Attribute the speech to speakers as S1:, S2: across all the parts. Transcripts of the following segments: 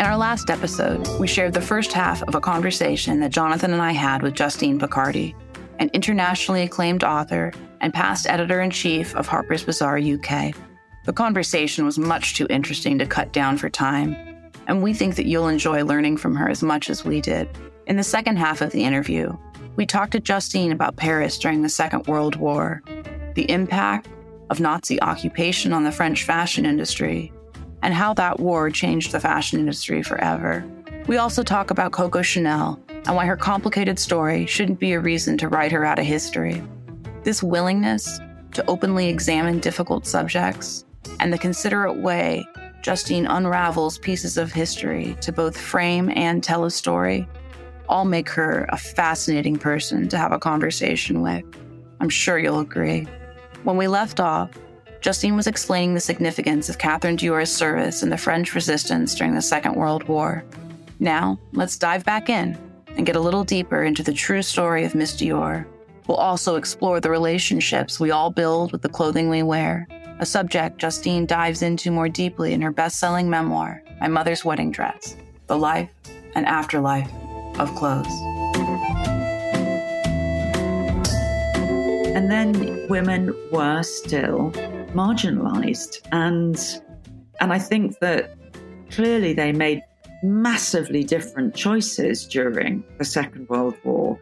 S1: In our last episode, we shared the first half of a conversation that Jonathan and I had with Justine Picardie, an internationally acclaimed author and past editor in chief of Harper's Bazaar UK. The conversation was much too interesting to cut down for time, and we think that you'll enjoy learning from her as much as we did. In the second half of the interview, we talked to Justine about Paris during the Second World War, the impact of Nazi occupation on the French fashion industry, and how that war changed the fashion industry forever. We also talk about Coco Chanel and why her complicated story shouldn't be a reason to write her out of history. This willingness to openly examine difficult subjects and the considerate way Justine unravels pieces of history to both frame and tell a story all make her a fascinating person to have a conversation with. I'm sure you'll agree. When we left off, Justine was explaining the significance of Catherine Dior's service in the French resistance during the Second World War. Now, let's dive back in and get a little deeper into the true story of Miss Dior. We'll also explore the relationships we all build with the clothing we wear, a subject Justine dives into more deeply in her best selling memoir, My Mother's Wedding Dress The Life and Afterlife of clothes.
S2: And then women were still marginalized. And, and I think that clearly they made massively different choices during the Second World War.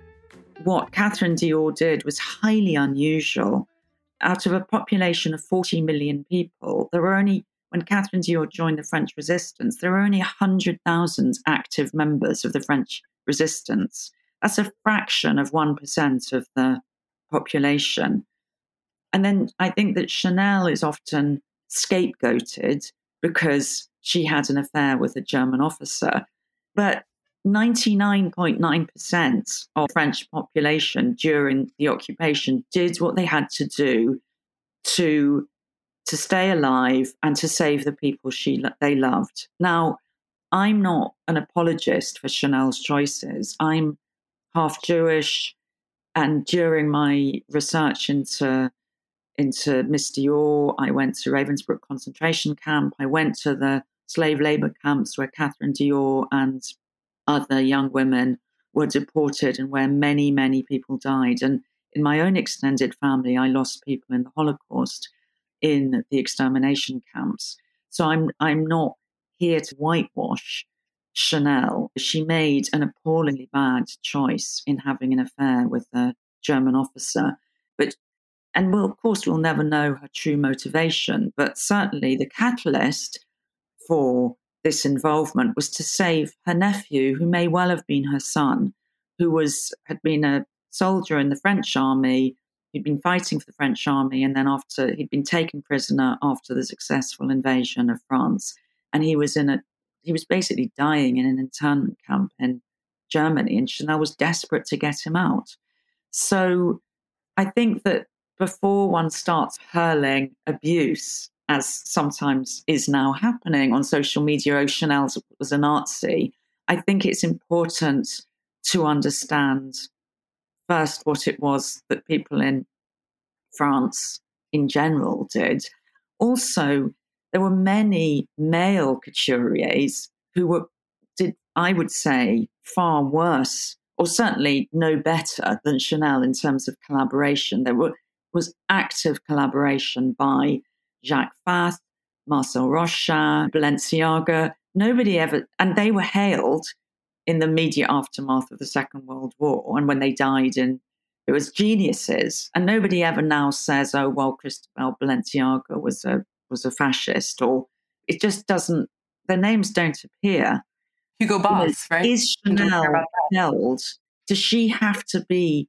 S2: What Catherine Dior did was highly unusual. Out of a population of 40 million people, there were only when Catherine Dior joined the French resistance, there were only 100,000 active members of the French resistance. That's a fraction of 1% of the population. And then I think that Chanel is often scapegoated because she had an affair with a German officer. But 99.9% of French population during the occupation did what they had to do to to stay alive and to save the people she they loved. Now, I'm not an apologist for Chanel's choices. I'm half Jewish, and during my research into into Miss Dior, I went to Ravensbrück concentration camp. I went to the slave labor camps where Catherine Dior and other young women were deported and where many, many people died. And in my own extended family, I lost people in the Holocaust in the extermination camps. So I'm I'm not here to whitewash Chanel. She made an appallingly bad choice in having an affair with a German officer. And well, of course, we'll never know her true motivation, but certainly the catalyst for this involvement was to save her nephew, who may well have been her son, who was had been a soldier in the French army He'd been fighting for the French army, and then after he'd been taken prisoner after the successful invasion of France, and he was in a he was basically dying in an internment camp in Germany, and Chanel was desperate to get him out. So I think that before one starts hurling abuse, as sometimes is now happening on social media, oh, Chanel was a Nazi, I think it's important to understand first what it was that people in France in general did. Also, there were many male couturiers who were, did I would say, far worse, or certainly no better than Chanel in terms of collaboration. There were, was active collaboration by Jacques Fath, Marcel Rochas, Balenciaga. Nobody ever, and they were hailed in the immediate aftermath of the Second World War and when they died in it was geniuses. And nobody ever now says, oh well, Cristobal Balenciaga was a was a fascist or it just doesn't their names don't appear.
S1: Hugo Boss, right?
S2: Is Chanel held? Does she have to be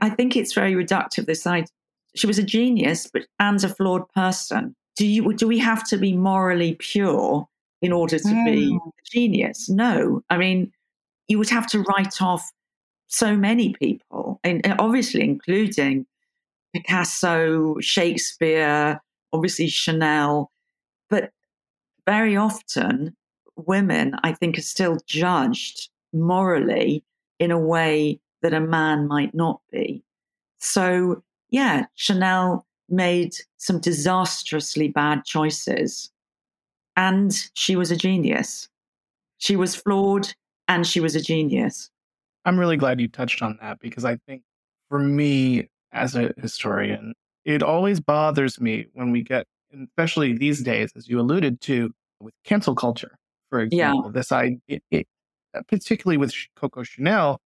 S2: I think it's very reductive this side. She was a genius, but and a flawed person. Do you do we have to be morally pure in order to mm. be a genius? No. I mean, you would have to write off so many people, and obviously including Picasso, Shakespeare, obviously Chanel, but very often women, I think, are still judged morally in a way that a man might not be. So, yeah, Chanel made some disastrously bad choices, and she was a genius. She was flawed and she was a genius.
S3: I'm really glad you touched on that because I think for me as a historian, it always bothers me when we get, especially these days, as you alluded to, with cancel culture, for example, yeah. this idea, particularly with Coco Chanel,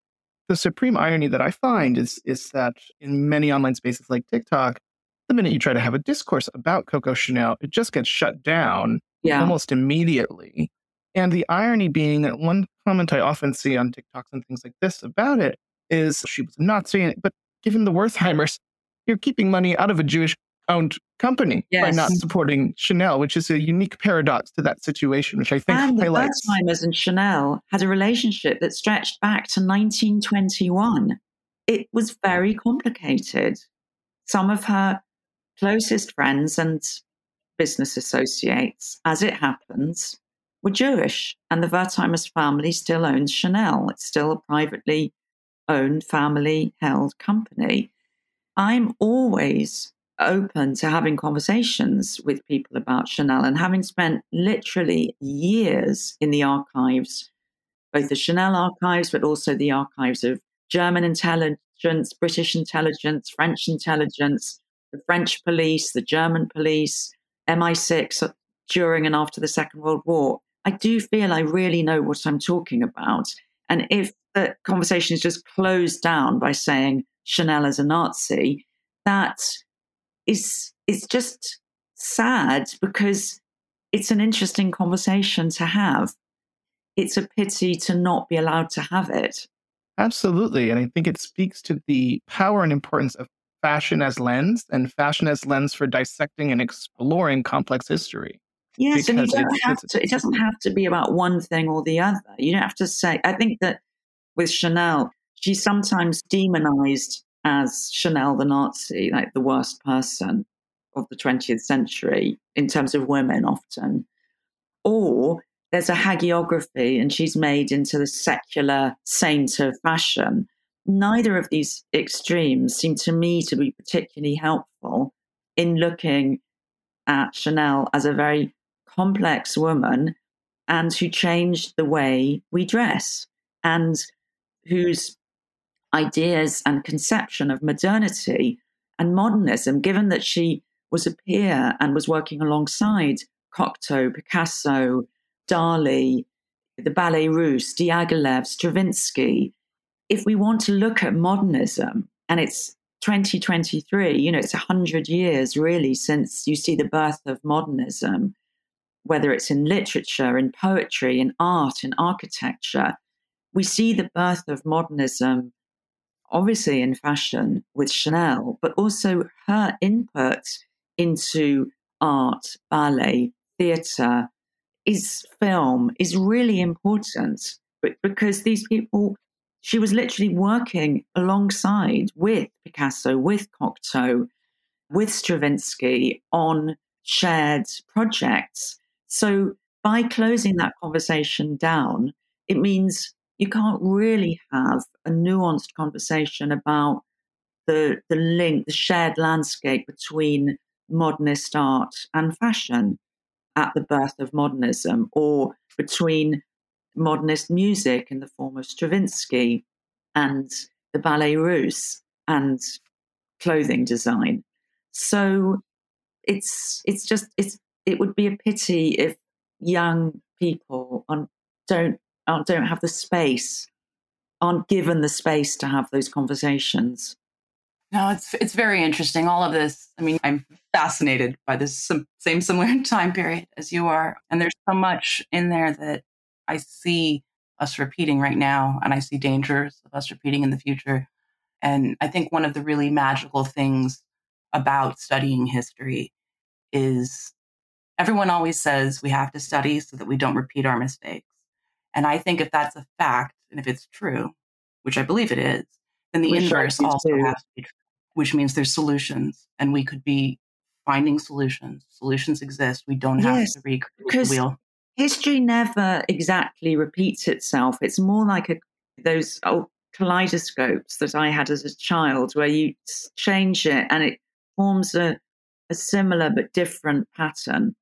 S3: the supreme irony that I find is is that in many online spaces like TikTok, the minute you try to have a discourse about Coco Chanel, it just gets shut down yeah. almost immediately. And the irony being that one comment I often see on TikToks and things like this about it is she was not saying it, but given the Wertheimers, you're keeping money out of a Jewish owned company yes. by not supporting Chanel, which is a unique paradox to that situation, which I think
S2: and
S3: highlights.
S2: The Wertheimers and Chanel had a relationship that stretched back to 1921. It was very complicated. Some of her closest friends and business associates, as it happens, were Jewish. And the Wertheimers family still owns Chanel. It's still a privately owned, family held company. I'm always open to having conversations with people about Chanel and having spent literally years in the archives, both the Chanel archives, but also the archives of German intelligence, British intelligence, French intelligence, the French police, the German police, MI6 uh, during and after the Second World War. I do feel I really know what I'm talking about. And if the conversation is just closed down by saying Chanel is a Nazi, that is is just sad because it's an interesting conversation to have. It's a pity to not be allowed to have it.
S3: Absolutely. And I think it speaks to the power and importance of fashion as lens and fashion as lens for dissecting and exploring complex history.
S2: Yes, and you don't have to, it doesn't have to be about one thing or the other. You don't have to say, I think that with Chanel, she's sometimes demonized as Chanel the Nazi, like the worst person of the 20th century in terms of women often. Or there's a hagiography and she's made into the secular saint of fashion neither of these extremes seem to me to be particularly helpful in looking at Chanel as a very complex woman and who changed the way we dress and whose ideas and conception of modernity and modernism, given that she was a peer and was working alongside Cocteau, Picasso, Dali, the Ballet Russe, Diaghilev, Stravinsky, if we want to look at modernism, and it's 2023, you know, it's 100 years really since you see the birth of modernism, whether it's in literature, in poetry, in art, in architecture. We see the birth of modernism, obviously in fashion with Chanel, but also her input into art, ballet, theatre, is film is really important because these people she was literally working alongside with Picasso, with Cocteau, with Stravinsky on shared projects. So by closing that conversation down, it means you can't really have a nuanced conversation about the, the link, the shared landscape between modernist art and fashion at the birth of modernism, or between modernist music in the form of Stravinsky and the Ballet Russe and clothing design. So it's it's just it's it would be a pity if young people on, don't Uh, don't have the space aren't given the space to have those conversations.
S1: No, it's it's very interesting. All of this. I mean, I'm fascinated by this same similar time period as you are, and there's so much in there that I see us repeating right now, and I see dangers of us repeating in the future. And I think one of the really magical things about studying history is everyone always says we have to study so that we don't repeat our mistakes. And I think if that's a fact, and if it's true, which I believe it is, then the inverse also too. has to be true, which means there's solutions, and we could be finding solutions. Solutions exist. We don't have yes, to recreate the wheel
S2: history never exactly repeats itself. It's more like a, those old kaleidoscopes that I had as a child, where you change it and it forms a, a similar but different pattern.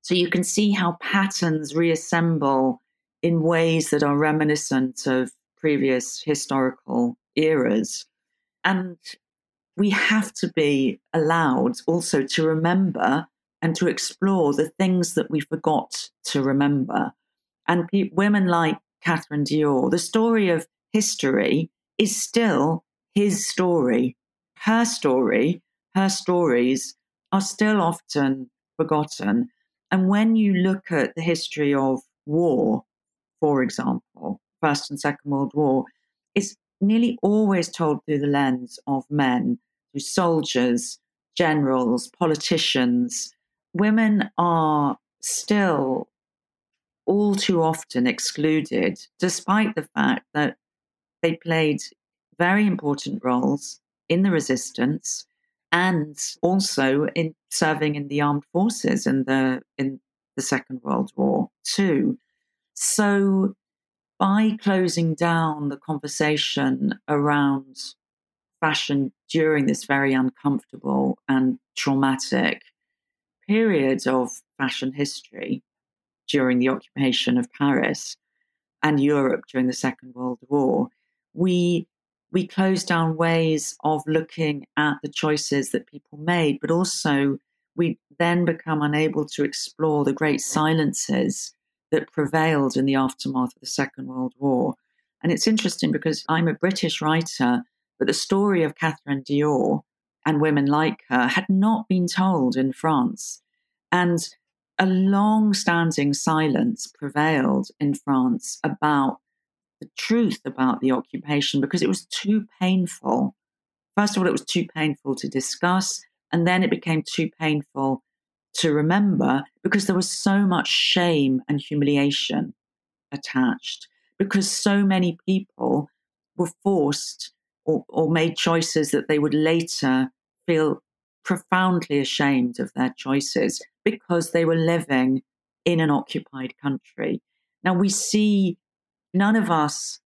S2: So you can see how patterns reassemble in ways that are reminiscent of previous historical eras. And we have to be allowed also to remember and to explore the things that we forgot to remember. And pe- women like Catherine Dior, the story of history is still his story. Her story, her stories are still often forgotten. And when you look at the history of war, for example, First and Second World War, is nearly always told through the lens of men, through soldiers, generals, politicians. Women are still all too often excluded, despite the fact that they played very important roles in the resistance and also in serving in the armed forces in the in the Second World War too. So by closing down the conversation around fashion during this very uncomfortable and traumatic period of fashion history during the occupation of Paris and Europe during the Second World War, we we closed down ways of looking at the choices that people made, but also we then become unable to explore the great silences that prevailed in the aftermath of the Second World War. And it's interesting because I'm a British writer, but the story of Catherine Dior and women like her had not been told in France. And a long standing silence prevailed in France about the truth about the occupation because it was too painful. First of all, it was too painful to discuss, and then it became too painful to remember because there was so much shame and humiliation attached, because so many people were forced or, or made choices that they would later feel profoundly ashamed of their choices because they were living in an occupied country. Now we see none of us,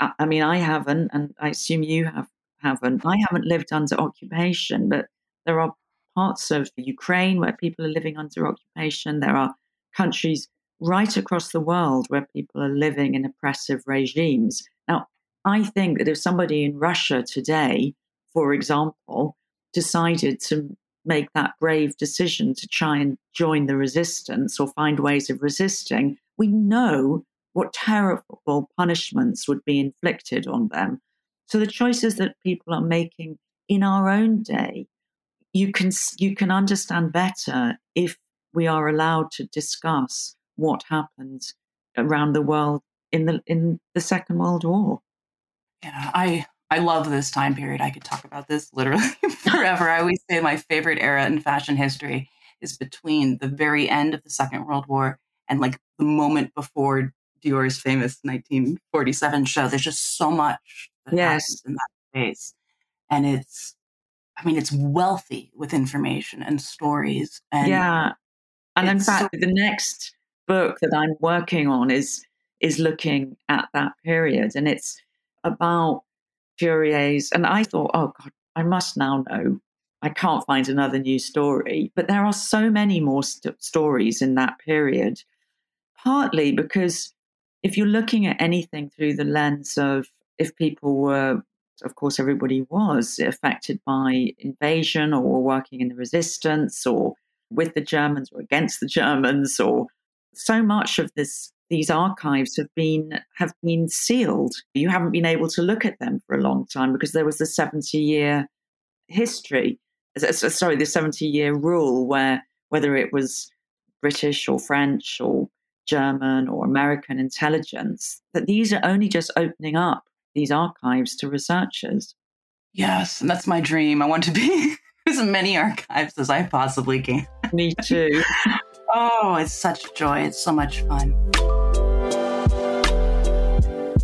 S2: I mean, I haven't, and I assume you have, haven't. I haven't lived under occupation, but there are parts of Ukraine where people are living under occupation. There are countries right across the world where people are living in oppressive regimes. Now, I think that if somebody in Russia today, for example, decided to make that brave decision to try and join the resistance or find ways of resisting, we know what terrible punishments would be inflicted on them. So the choices that people are making in our own day, you can you can understand better if we are allowed to discuss what happened around the world in the in the Second World War.
S1: Yeah, I I love this time period. I could talk about this literally forever. I always say my favorite era in fashion history is between the very end of the Second World War and like the moment before Dior's famous 1947 show. There's just so much that yes. happens in that space. And it's, I mean, it's wealthy with information and stories. And
S2: yeah. And in fact, so- the next book that I'm working on is is looking at that period. And it's about Fourier's. And I thought, oh God, I must now know. I can't find another new story. But there are so many more st- stories in that period, partly because if you're looking at anything through the lens of if people were, of course, everybody was affected by invasion or working in the resistance or with the Germans or against the Germans, or so much of this these archives have been have been sealed. You haven't been able to look at them for a long time because there was the 70 year history, sorry, the 70 year rule where whether it was British or French or German or American intelligence, that these are only just opening up these archives to researchers.
S1: Yes, and that's my dream. I want to be as many archives as I possibly can.
S2: Me too.
S1: oh, it's such joy. It's so much fun.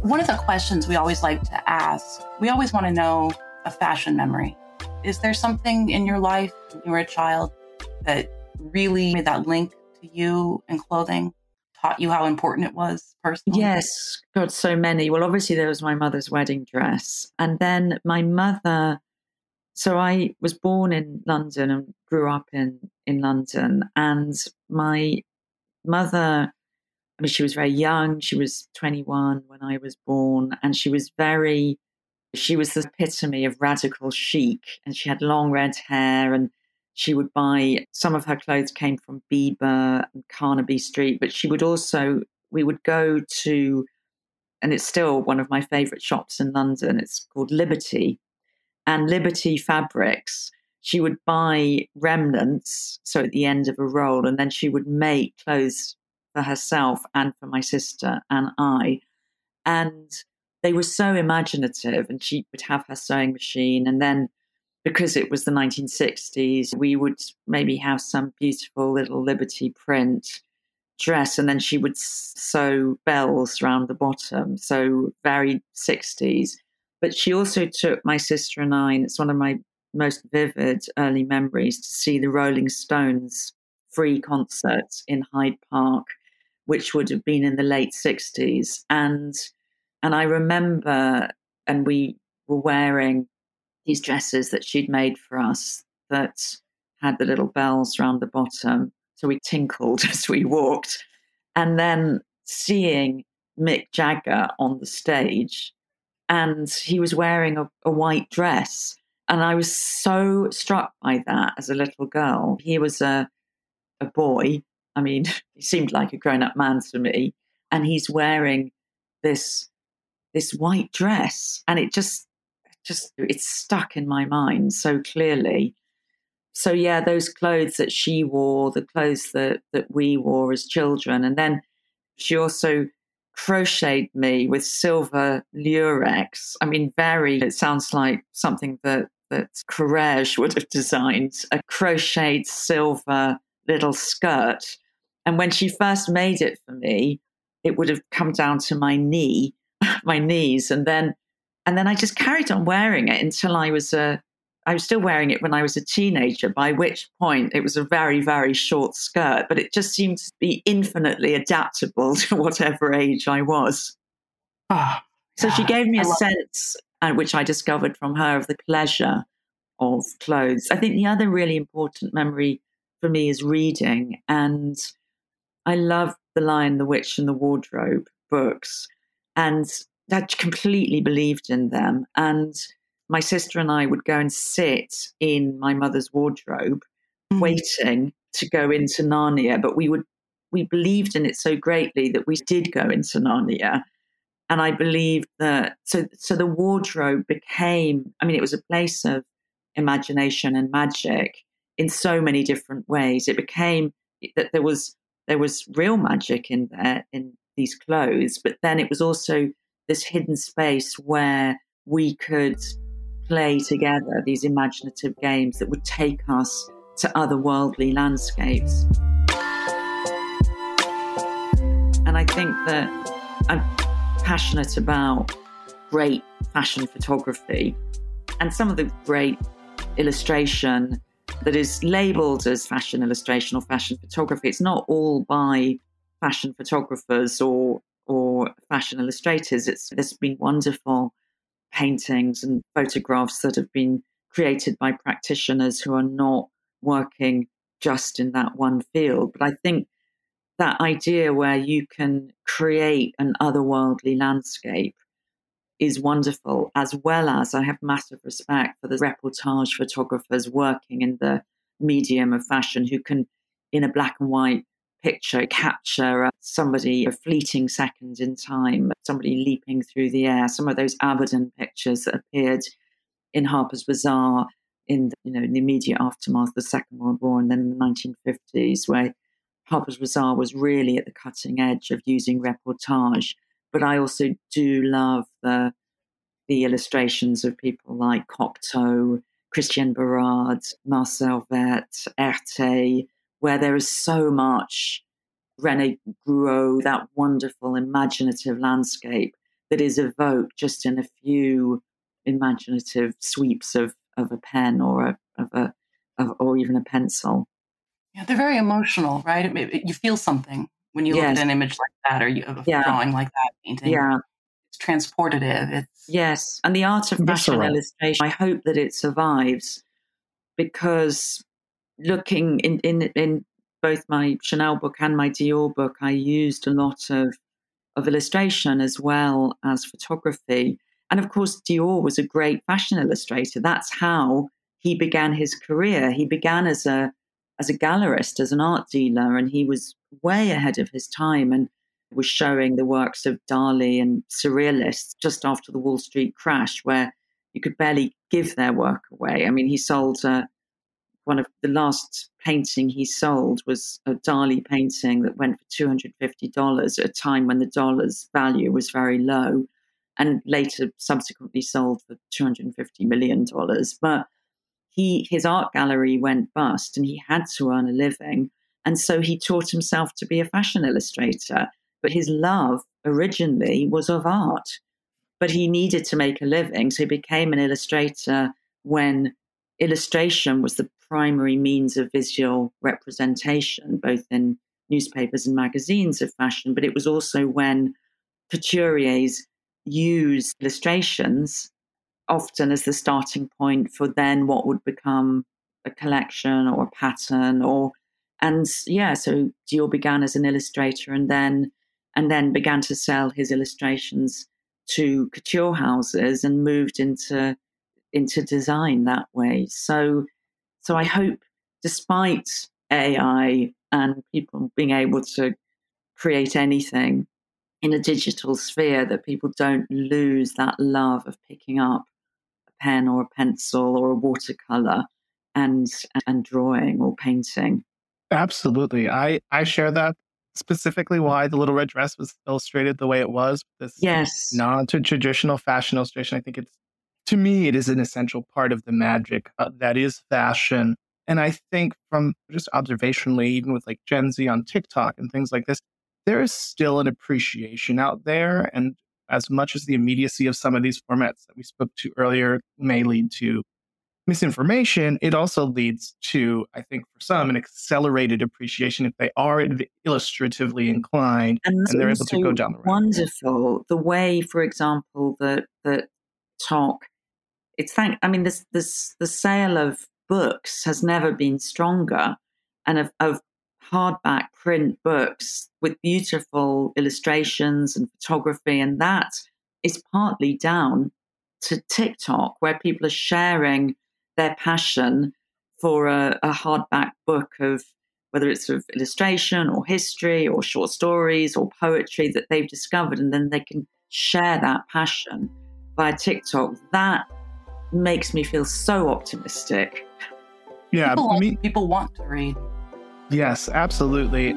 S1: One of the questions we always like to ask, we always want to know a fashion memory. Is there something in your life when you were a child that really made that link to you and clothing? Taught you how important it was personally?
S2: Yes, got so many. Well, obviously, there was my mother's wedding dress. And then my mother, so I was born in London and grew up in, in London. And my mother I mean, she was very young. She was 21 when I was born, and she was very, she was the epitome of radical chic. And she had long red hair, and she would buy some of her clothes came from Biba and Carnaby Street, but she would also, we would go to, and it's still one of my favorite shops in London. It's called Liberty and Liberty Fabrics she would buy remnants, so at the end of a roll, and then she would make clothes for herself and for my sister and I. And they were so imaginative, and she would have her sewing machine. And then, because it was the 1960s, we would maybe have some beautiful little Liberty print dress, and then she would sew bells around the bottom. So, very 60s. But she also took my sister and I, and it's one of my most vivid early memories to see the Rolling Stones free concerts in Hyde Park, which would have been in the late 60s. And and I remember and we were wearing these dresses that she'd made for us that had the little bells around the bottom. So we tinkled as we walked. And then seeing Mick Jagger on the stage, and he was wearing a, a white dress. And I was so struck by that as a little girl. He was a, a boy. I mean, he seemed like a grown up man to me. And he's wearing this this white dress. And it just just it's stuck in my mind so clearly. So yeah, those clothes that she wore, the clothes that that we wore as children. And then she also crocheted me with silver lurex. I mean, very, it sounds like something that that Courrèges would have designed a crocheted silver little skirt. And when she first made it for me, it would have come down to my knee, my knees, and then and then I just carried on wearing it until I was a I was still wearing it when I was a teenager, by which point it was a very, very short skirt, but it just seemed to be infinitely adaptable to whatever age I was. Oh, so she gave me a sense and which I discovered from her of the pleasure of clothes. I think the other really important memory for me is reading, and I love The Lion, the Witch, and the Wardrobe books, and I completely believed in them. And my sister and I would go and sit in my mother's wardrobe, mm. waiting to go into Narnia, but we would we believed in it so greatly that we did go into Narnia and I believe that so so the wardrobe became I mean it was a place of imagination and magic in so many different ways. It became that there was there was real magic in there in these clothes, but then it was also this hidden space where we could play together these imaginative games that would take us to otherworldly landscapes. And I think that I'm passionate about great fashion photography and some of the great illustration that is labeled as fashion illustration or fashion photography. It's not all by fashion photographers or or fashion illustrators. It's there's been wonderful paintings and photographs that have been created by practitioners who are not working just in that one field. But I think that idea where you can create an otherworldly landscape is wonderful, as well as I have massive respect for the reportage photographers working in the medium of fashion who can, in a black and white picture, capture uh, somebody a fleeting second in time, somebody leaping through the air. Some of those Avedon pictures that appeared in Harper's Bazaar in the, you know in the immediate aftermath of the Second World War and then in the 1950s, where Harper's Bazaar was really at the cutting edge of using reportage. But I also do love the the illustrations of people like Cocteau, Christian Bérard, Marcel Vertès, Erte, where there is so much Rene Gruau, that wonderful imaginative landscape that is evoked just in a few imaginative sweeps of, of a pen or a, of a of, or even a pencil.
S1: Yeah, they're very emotional, right? It, it, you feel something when you yes. look at an image like that or you have a yeah. drawing like that, painting.
S2: Yeah.
S1: It's transportative. It's
S2: yes, and the art of fashion illustration. I hope that it survives because looking in, in in both my Chanel book and my Dior book, I used a lot of of illustration as well as photography. And of course, Dior was a great fashion illustrator. That's how he began his career. He began as a as a gallerist, as an art dealer, and he was way ahead of his time and was showing the works of Dali and surrealists just after the Wall Street crash, where you could barely give their work away. I mean, he sold uh, one of the last painting he sold was a Dali painting that went for $250 at a time when the dollar's value was very low and later subsequently sold for $250 million. But he his art gallery went bust and he had to earn a living. And so he taught himself to be a fashion illustrator. But his love originally was of art. But he needed to make a living. So he became an illustrator when illustration was the primary means of visual representation, both in newspapers and magazines of fashion, but it was also when couturiers used illustrations often as the starting point for then what would become a collection or a pattern or and yeah so Dior began as an illustrator and then and then began to sell his illustrations to couture houses and moved into into design that way. So so I hope, despite AI and people being able to create anything in a digital sphere, that people don't lose that love of picking up a pen or a pencil or a watercolor and and drawing or painting.
S3: Absolutely, I I share that specifically why the little red dress was illustrated the way it was. This
S2: yes,
S3: non traditional fashion illustration. I think it's to me, it is an essential part of the magic uh, that is fashion. And I think from just observationally, even with like Gen Z on TikTok and things like this, there is still an appreciation out there. And as much as the immediacy of some of these formats that we spoke to earlier may lead to misinformation, it also leads to, I think, for some, an accelerated appreciation if they are illustratively inclined and, and they're able to go down the road.
S2: Wonderful. The way, for example, that that talk it's thank i mean this this the sale of books has never been stronger and of, of hardback print books with beautiful illustrations and photography and that is partly down to tiktok where people are sharing their passion for a, a hardback book of whether it's of illustration or history or short stories or poetry that they've discovered and then they can share that passion via tiktok. That makes me feel so optimistic.
S3: Yeah,
S1: people, me, people want to read.
S3: Yes, absolutely.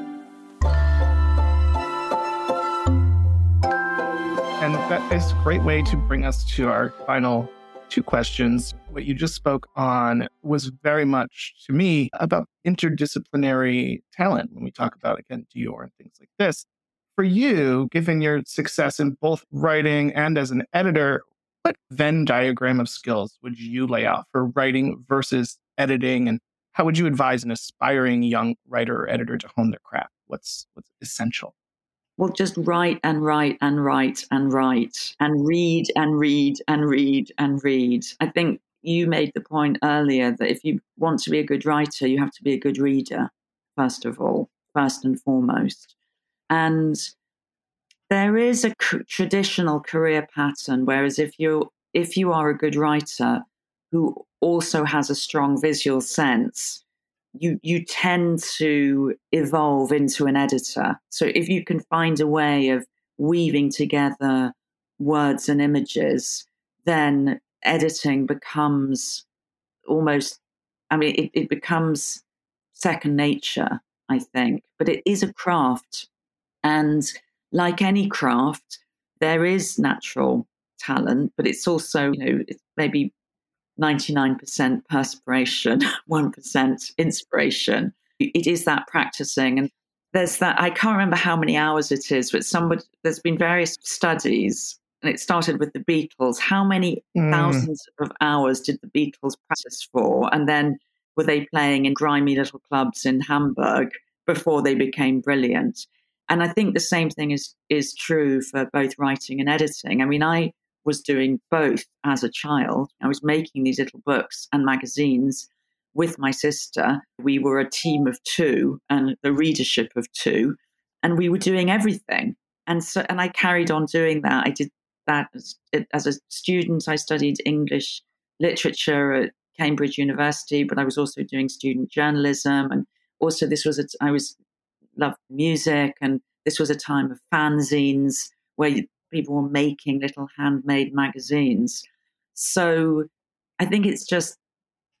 S3: And that is a great way to bring us to our final two questions. What you just spoke on was very much, to me, about interdisciplinary talent when we talk about, again, Dior and things like this. For you, given your success in both writing and as an editor, what Venn diagram of skills would you lay out for writing versus editing? And how would you advise an aspiring young writer or editor to hone their craft? What's, what's essential?
S2: Well, just write and write and write and write and read and read and read and read. I think you made the point earlier that if you want to be a good writer, you have to be a good reader, first of all, first and foremost. And there is a traditional career pattern whereas if you if you are a good writer who also has a strong visual sense you you tend to evolve into an editor. So if you can find a way of weaving together words and images then editing becomes almost i mean it, it becomes second nature i think. But it is a craft and like any craft, there is natural talent, but it's also, you know, it's maybe 99% perspiration, 1% inspiration. It is that practicing. And there's that, I can't remember how many hours it is, but somebody, there's been various studies, and it started with the Beatles. How many mm. thousands of hours did the Beatles practice for? And then were they playing in grimy little clubs in Hamburg before they became brilliant? And I think the same thing is is true for both writing and editing. I mean, I was doing both as a child. I was making these little books and magazines with my sister. We were a team of two and the readership of two, and we were doing everything. And so, and I carried on doing that. I did that as, as a student. I studied English literature at Cambridge University, but I was also doing student journalism, and also this was a, I was loved music, and this was a time of fanzines where people were making little handmade magazines. So I think it's just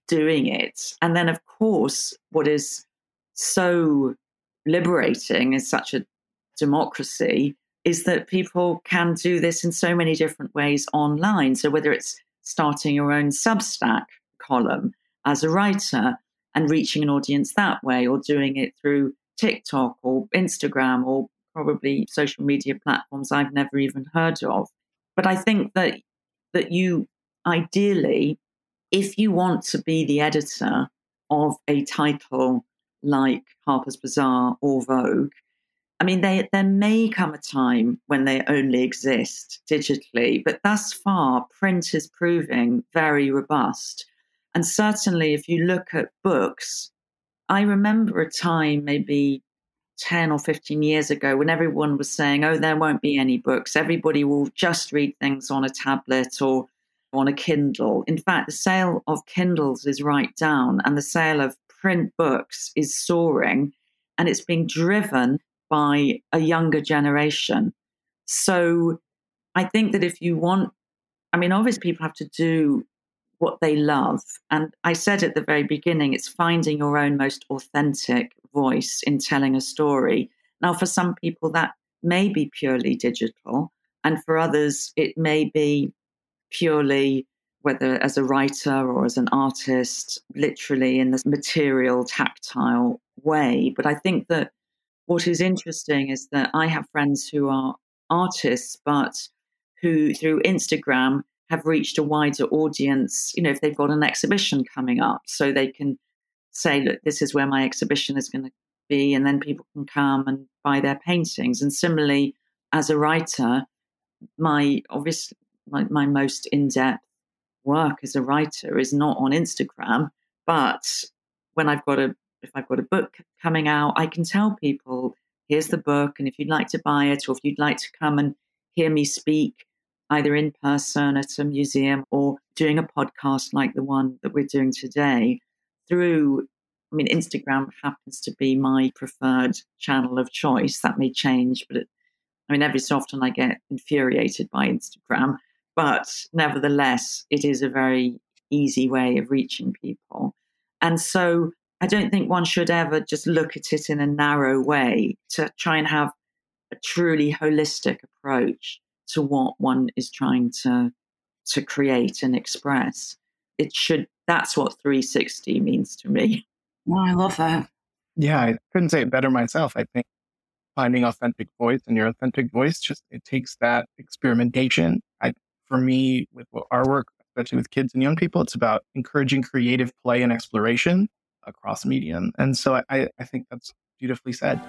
S2: doing it. And then, of course, what is so liberating is such a democracy is that people can do this in so many different ways online. So whether it's starting your own Substack column as a writer and reaching an audience that way, or doing it through TikTok or Instagram or probably social media platforms I've never even heard of. But I think that that you ideally if you want to be the editor of a title like Harper's Bazaar or Vogue, I mean, they, there may come a time when they only exist digitally, but thus far, print is proving very robust. And certainly, if you look at books, I remember a time maybe 10 or 15 years ago when everyone was saying, oh, there won't be any books. Everybody will just read things on a tablet or on a Kindle. In fact, the sale of Kindles is right down, and the sale of print books is soaring, and it's being driven by a younger generation. So I think that if you want, I mean, obviously, people have to do what they love. And I said at the very beginning, it's finding your own most authentic voice in telling a story. Now, for some people, that may be purely digital. And for others, it may be purely whether as a writer or as an artist, literally in this material, tactile way. But I think that what is interesting is that I have friends who are artists, but who through Instagram have reached a wider audience, you know, if they've got an exhibition coming up, so they can say, look, this is where my exhibition is going to be, and then people can come and buy their paintings. And similarly, as a writer, my obviously my, my most in-depth work as a writer is not on Instagram, but when I've got a if I've got a book coming out, I can tell people, here's the book, and if you'd like to buy it, or if you'd like to come and hear me speak, either in person at a museum or doing a podcast like the one that we're doing today, through I mean, Instagram happens to be my preferred channel of choice. That may change, but it, I mean, every so often I get infuriated by Instagram but nevertheless, it is a very easy way of reaching people. And so I don't think one should ever just look at it in a narrow way to try and have a truly holistic approach to what one is trying to to create and express. It should that's what 360 means to me.
S1: Oh, I love that.
S3: Yeah, I couldn't say it better myself. I think finding authentic voice and your authentic voice just it takes that experimentation. I for me with our work, especially with kids and young people, it's about encouraging creative play and exploration across medium. And so I, I think that's beautifully said.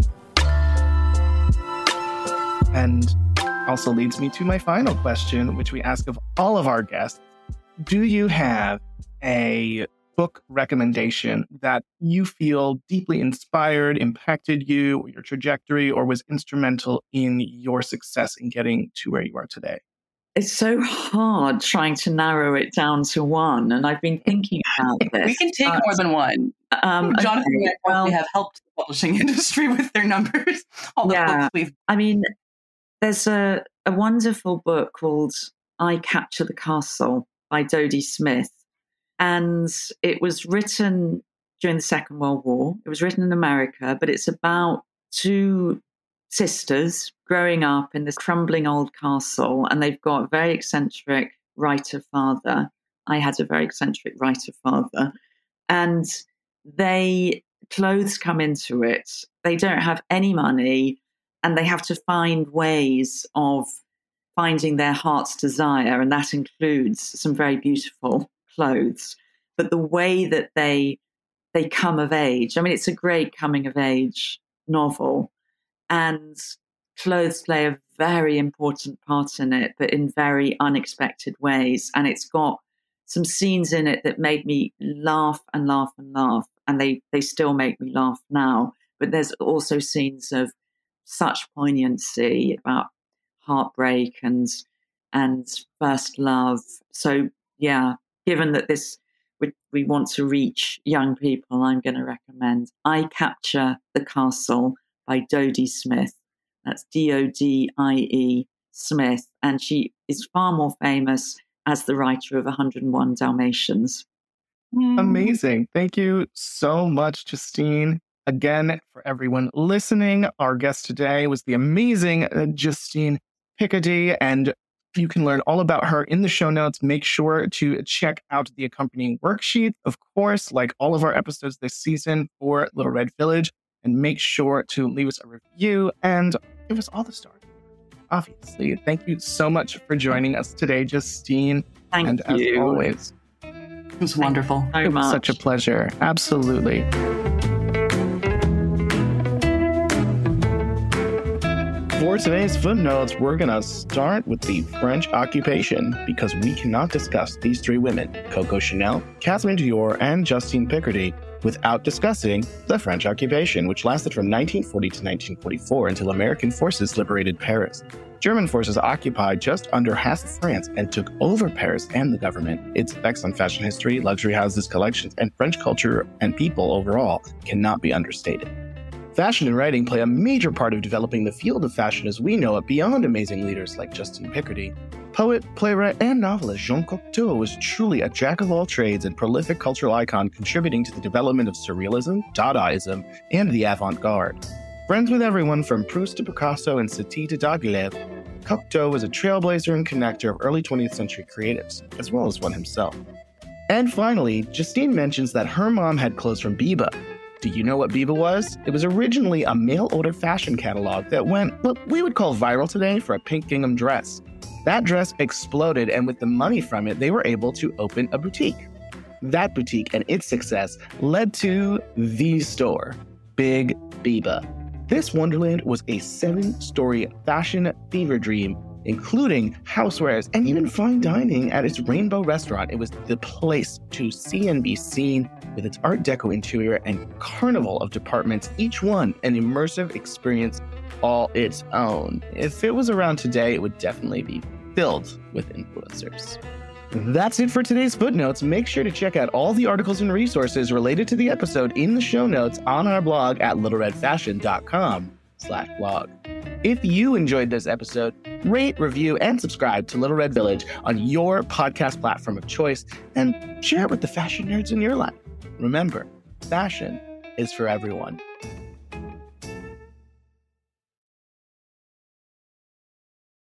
S3: And also leads me to my final question, which we ask of all of our guests. Do you have a book recommendation that you feel deeply inspired, impacted you, or your trajectory, or was instrumental in your success in getting to where you are today?
S2: it's so hard trying to narrow it down to one. And I've been thinking about this.
S1: We can take but, more than one. Um, Jonathan okay, well, have helped the publishing industry with their numbers. All the yeah, books we've.
S2: I mean, there's a, a wonderful book called I Capture the Castle by Dodie Smith. And it was written during the Second World War. It was written in America, but it's about two sisters growing up in this crumbling old castle, and they've got a very eccentric writer father. I had a very eccentric writer father, and they clothes come into it. They don't have any money, and they have to find ways of finding their heart's desire, and that includes some very beautiful clothes. But the way that they they come of age, I mean, it's a great coming of age novel and clothes play a very important part in it, but in very unexpected ways. And it's got some scenes in it that made me laugh and laugh and laugh, and they they still make me laugh now. But there's also scenes of such poignancy about heartbreak and and first love. So yeah, given that this we, we want to reach young people, I'm going to recommend I Capture the Castle by Dodie Smith. That's D O D I E Smith. And she is far more famous as the writer of 101 Dalmatians. Mm.
S4: Amazing. Thank you so much, Justine. Again, for everyone listening, our guest today was the amazing uh, Justine Picardie, and you can learn all about her in the show notes. Make sure to check out the accompanying worksheet, of course, like all of our episodes this season for Little Red Village, and make sure to leave us a review and give us all the stars. Obviously, thank you so much for joining us today, Justine.
S2: Thank
S4: and
S2: you.
S4: as always,
S1: It was wonderful.
S4: It was
S2: much.
S4: such a pleasure. Absolutely. For today's footnotes, we're going to start with the French occupation because we cannot discuss these three women, Coco Chanel, Catherine Dior, and Justine Picardie, without discussing the French occupation, which lasted from 1940 to 1944 until American forces liberated Paris. German forces occupied just under half of France and took over Paris and the government. Its effects on fashion history, luxury houses, collections, and French culture and people overall cannot be understated. Fashion and writing play a major part of developing the field of fashion as we know it beyond amazing leaders like Justine Picardie. Poet, playwright, and novelist Jean Cocteau was truly a jack of all trades and prolific cultural icon contributing to the development of surrealism, Dadaism, and the avant garde. Friends with everyone from Proust to Picasso and Satie to Diaghilev, Cocteau was a trailblazer and connector of early 20th century creatives, as well as one himself. And finally, Justine mentions that her mom had clothes from Biba. Do you know what Biba was? It was originally a mail order fashion catalog that went, what we would call viral today for a pink gingham dress. That dress exploded, and with the money from it, they were able to open a boutique. That boutique and its success led to the store, Big Biba. This Wonderland was a seven story fashion fever dream, including housewares and even fine dining at its Rainbow restaurant. It was the place to see and be seen with its Art Deco interior and carnival of departments, each one an immersive experience all its own. If it was around today, it would definitely be filled with influencers. That's it for today's footnotes. Make sure to check out all the articles and resources related to the episode in the show notes on our blog at littleredfashion.com slash blog. If you enjoyed this episode, rate, review, and subscribe to Little Red Village on your podcast platform of choice and share it with the fashion nerds in your life. Remember, fashion is for everyone.